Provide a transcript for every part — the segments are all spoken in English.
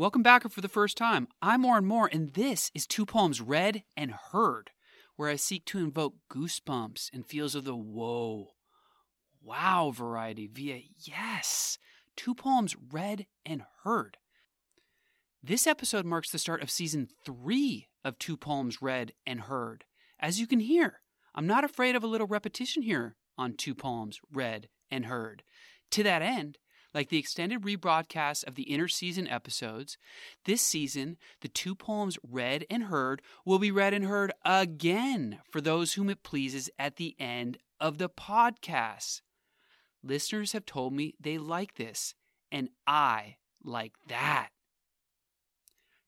Welcome back or for the first time. I'm Oren Moore, and this is Two Poems Read and Heard, where I seek to invoke goosebumps and feels of the whoa, wow variety via yes, two poems read and heard. This episode marks the start of season three of Two Poems Read and Heard. As you can hear, I'm not afraid of a little repetition here on Two Poems Read and Heard. To that end, like the extended rebroadcast of the interseason episodes, this season, the two poems read and heard will be read and heard again for those whom it pleases at the end of the podcast. Listeners have told me they like this, and I like that.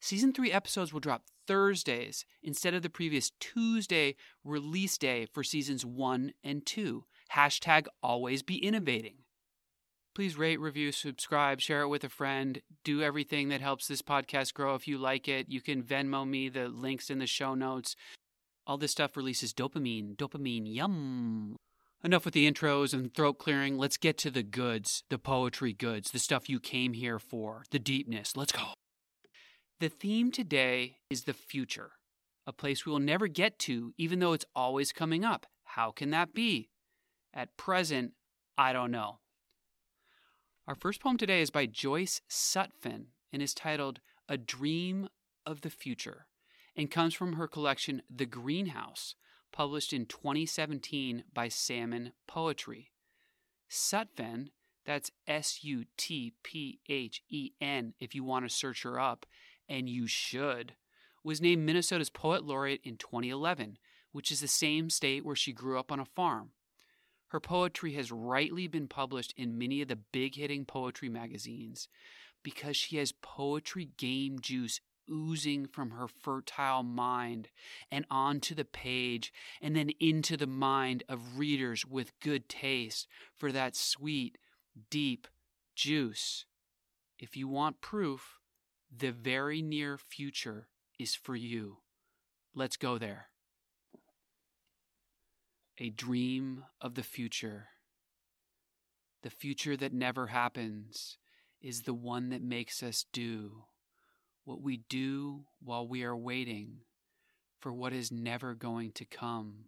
Season 3 episodes will drop Thursdays instead of the previous Tuesday release day for seasons 1 and 2. Hashtag always be innovating. Please rate, review, subscribe, share it with a friend. Do everything that helps this podcast grow if you like it. You can Venmo me, the links in the show notes. All this stuff releases dopamine. Dopamine, yum. Enough with the intros and throat clearing. Let's get to the goods, the poetry goods, the stuff you came here for, the deepness. Let's go. The theme today is the future, a place we will never get to, even though it's always coming up. How can that be? At present, I don't know. Our first poem today is by Joyce Sutphen and is titled A Dream of the Future and comes from her collection The Greenhouse, published in 2017 by Salmon Poetry. Sutphen, that's S U T P H E N if you want to search her up, and you should, was named Minnesota's Poet Laureate in 2011, which is the same state where she grew up on a farm. Her poetry has rightly been published in many of the big hitting poetry magazines because she has poetry game juice oozing from her fertile mind and onto the page and then into the mind of readers with good taste for that sweet, deep juice. If you want proof, the very near future is for you. Let's go there a dream of the future. The future that never happens is the one that makes us do what we do while we are waiting for what is never going to come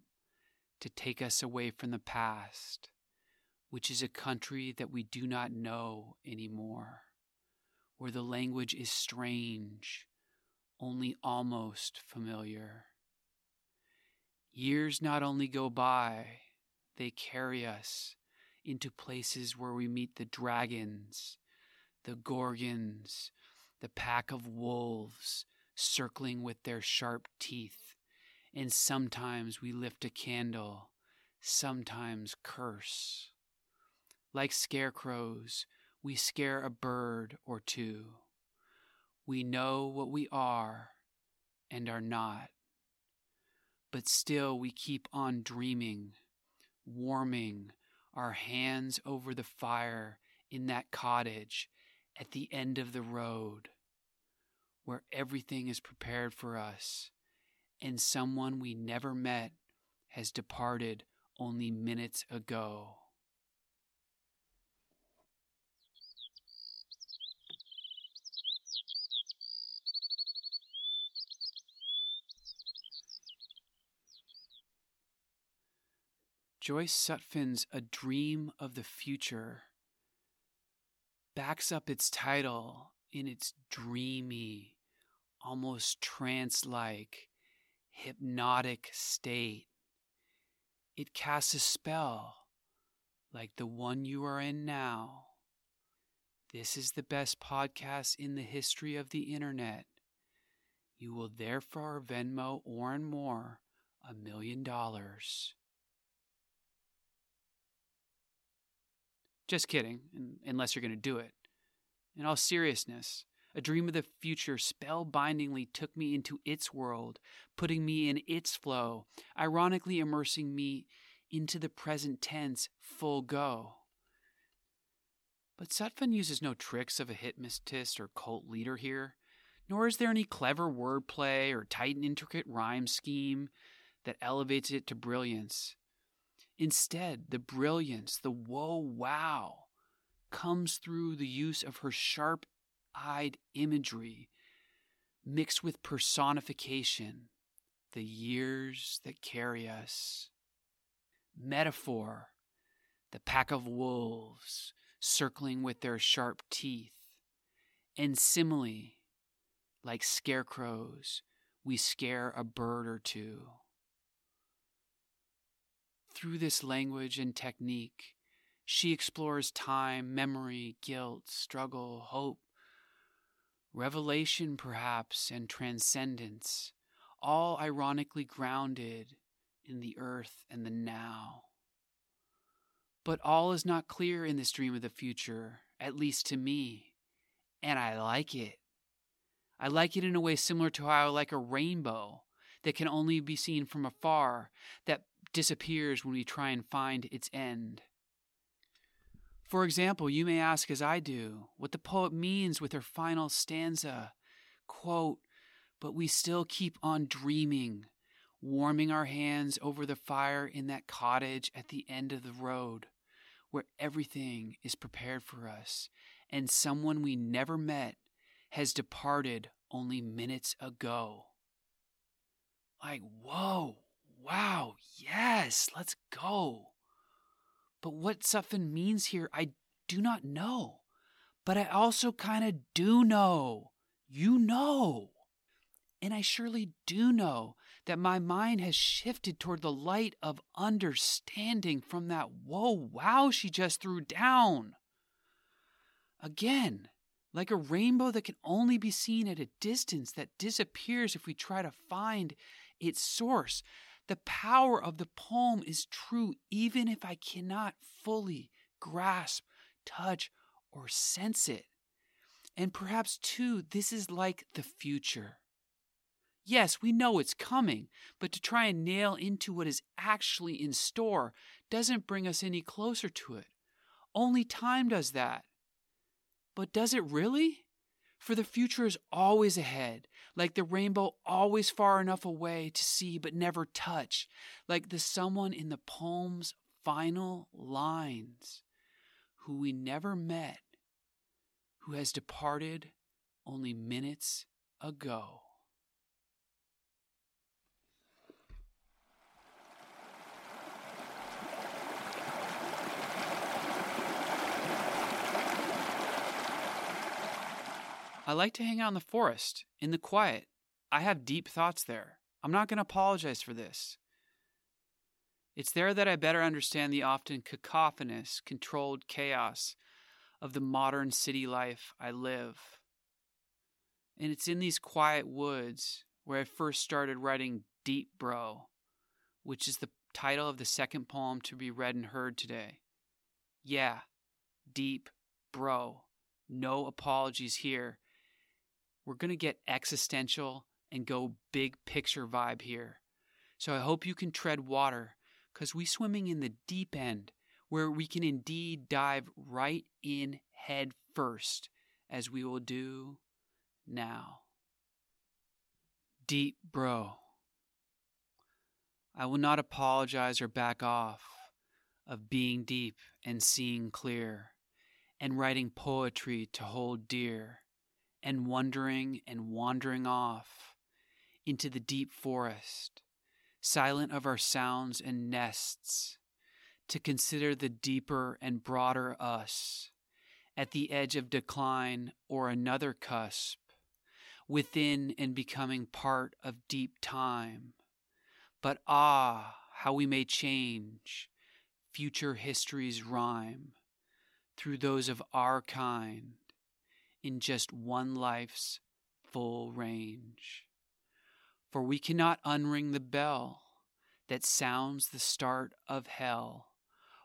to take us away from the past, which is a country that we do not know anymore, where the language is strange, only almost familiar. Years not only go by, they carry us into places where we meet the dragons, the gorgons, the pack of wolves circling with their sharp teeth, and sometimes we lift a candle, sometimes curse. Like scarecrows, we scare a bird or two. We know what we are and are not but still we keep on dreaming, warming our hands over the fire in that cottage at the end of the road where everything is prepared for us and someone we never met has departed only minutes ago. Joyce Sutphen's A Dream of the Future backs up its title in its dreamy, almost trance like, hypnotic state. It casts a spell like the one you are in now. This is the best podcast in the history of the internet. You will therefore Venmo Oren Moore a million dollars. Just kidding, unless you're going to do it. In all seriousness, a dream of the future spellbindingly took me into its world, putting me in its flow, ironically immersing me into the present tense full go. But Sutphen uses no tricks of a hypnotist or cult leader here, nor is there any clever wordplay or tight and intricate rhyme scheme that elevates it to brilliance. Instead, the brilliance, the whoa wow, comes through the use of her sharp eyed imagery mixed with personification, the years that carry us. Metaphor, the pack of wolves circling with their sharp teeth. And simile, like scarecrows, we scare a bird or two. Through this language and technique, she explores time, memory, guilt, struggle, hope, revelation perhaps, and transcendence, all ironically grounded in the earth and the now. But all is not clear in this dream of the future, at least to me, and I like it. I like it in a way similar to how I like a rainbow that can only be seen from afar, that disappears when we try and find its end. For example, you may ask, as I do, what the poet means with her final stanza. Quote, but we still keep on dreaming, warming our hands over the fire in that cottage at the end of the road, where everything is prepared for us, and someone we never met has departed only minutes ago. Like, whoa, wow, yes, let's go. But what Sutphen means here, I do not know. But I also kind of do know. You know. And I surely do know that my mind has shifted toward the light of understanding from that whoa wow she just threw down. Again, like a rainbow that can only be seen at a distance that disappears if we try to find its source. The power of the poem is true even if I cannot fully grasp, touch, or sense it. And perhaps, too, this is like the future. Yes, we know it's coming, but to try and nail into what is actually in store doesn't bring us any closer to it. Only time does that. But does it really? For the future is always ahead, like the rainbow always far enough away to see but never touch, like the someone in the poem's final lines, who we never met, who has departed only minutes ago. I like to hang out in the forest, in the quiet. I have deep thoughts there. I'm not going to apologize for this. It's there that I better understand the often cacophonous, controlled chaos of the modern city life I live. And it's in these quiet woods where I first started writing Deep Bro, which is the title of the second poem to be read and heard today. Yeah, Deep Bro. No apologies here we're going to get existential and go big picture vibe here. So I hope you can tread water because we swimming in the deep end where we can indeed dive right in head first as we will do now. Deep bro. I will not apologize or back off of being deep and seeing clear and writing poetry to hold dear and wondering and wandering off into the deep forest, silent of our sounds and nests, to consider the deeper and broader us at the edge of decline or another cusp, within and becoming part of deep time. But ah, how we may change future histories rhyme through those of our kind in just one life's full range. For we cannot unring the bell that sounds the start of hell,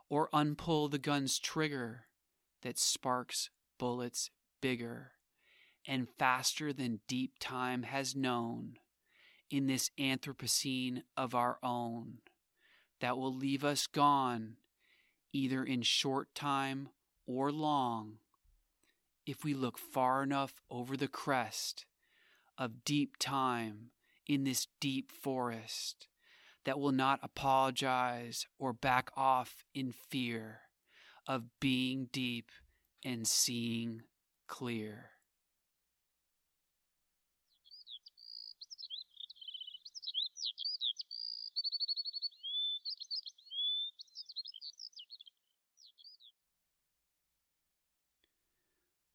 or unpull the gun's trigger that sparks bullets bigger and faster than deep time has known in this Anthropocene of our own that will leave us gone either in short time or long if we look far enough over the crest of deep time in this deep forest that will not apologize or back off in fear of being deep and seeing clear.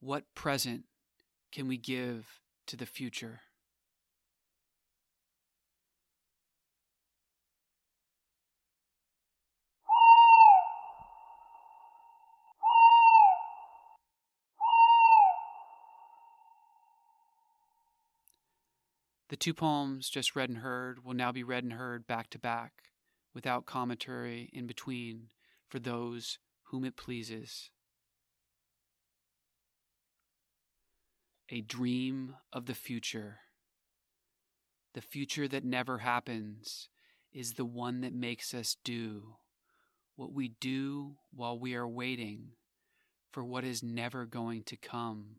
What present can we give to the future? The two poems just read and heard will now be read and heard back to back, without commentary in between, for those whom it pleases. A dream of the future. The future that never happens is the one that makes us do what we do while we are waiting for what is never going to come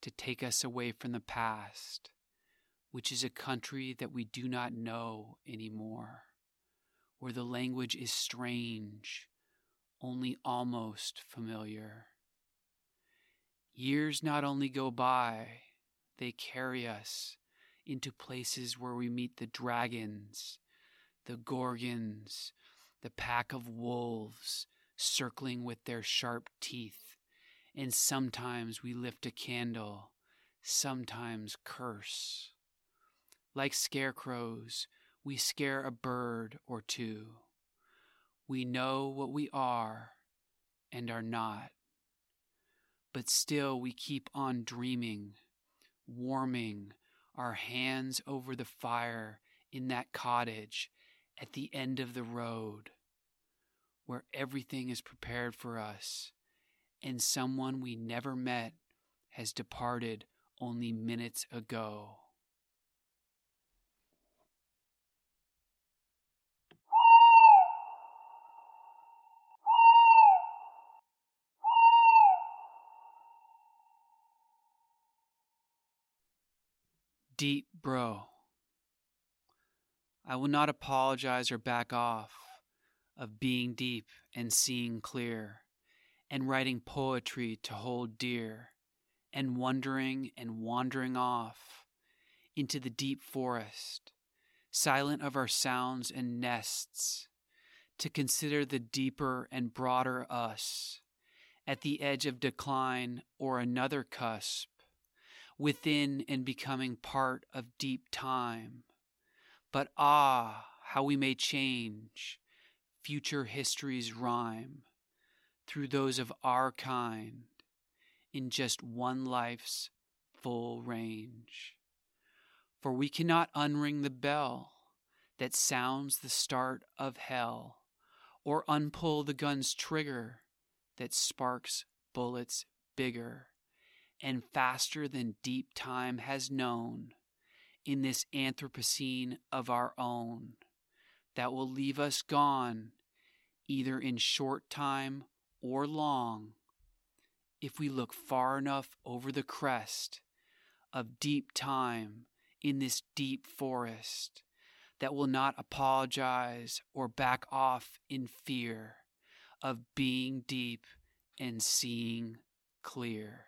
to take us away from the past which is a country that we do not know anymore, where the language is strange, only almost familiar. Years not only go by, they carry us into places where we meet the dragons, the gorgons, the pack of wolves circling with their sharp teeth, and sometimes we lift a candle, sometimes curse. Like scarecrows, we scare a bird or two. We know what we are and are not. But still, we keep on dreaming, warming our hands over the fire in that cottage at the end of the road, where everything is prepared for us, and someone we never met has departed only minutes ago. Deep bro. I will not apologize or back off of being deep and seeing clear, and writing poetry to hold dear, and wondering and wandering off into the deep forest, silent of our sounds and nests, to consider the deeper and broader us at the edge of decline or another cusp within and becoming part of deep time. But ah, how we may change future histories rhyme through those of our kind in just one life's full range. For we cannot unring the bell that sounds the start of hell, or unpull the gun's trigger that sparks bullets bigger and faster than deep time has known in this Anthropocene of our own that will leave us gone either in short time or long if we look far enough over the crest of deep time in this deep forest that will not apologize or back off in fear of being deep and seeing clear.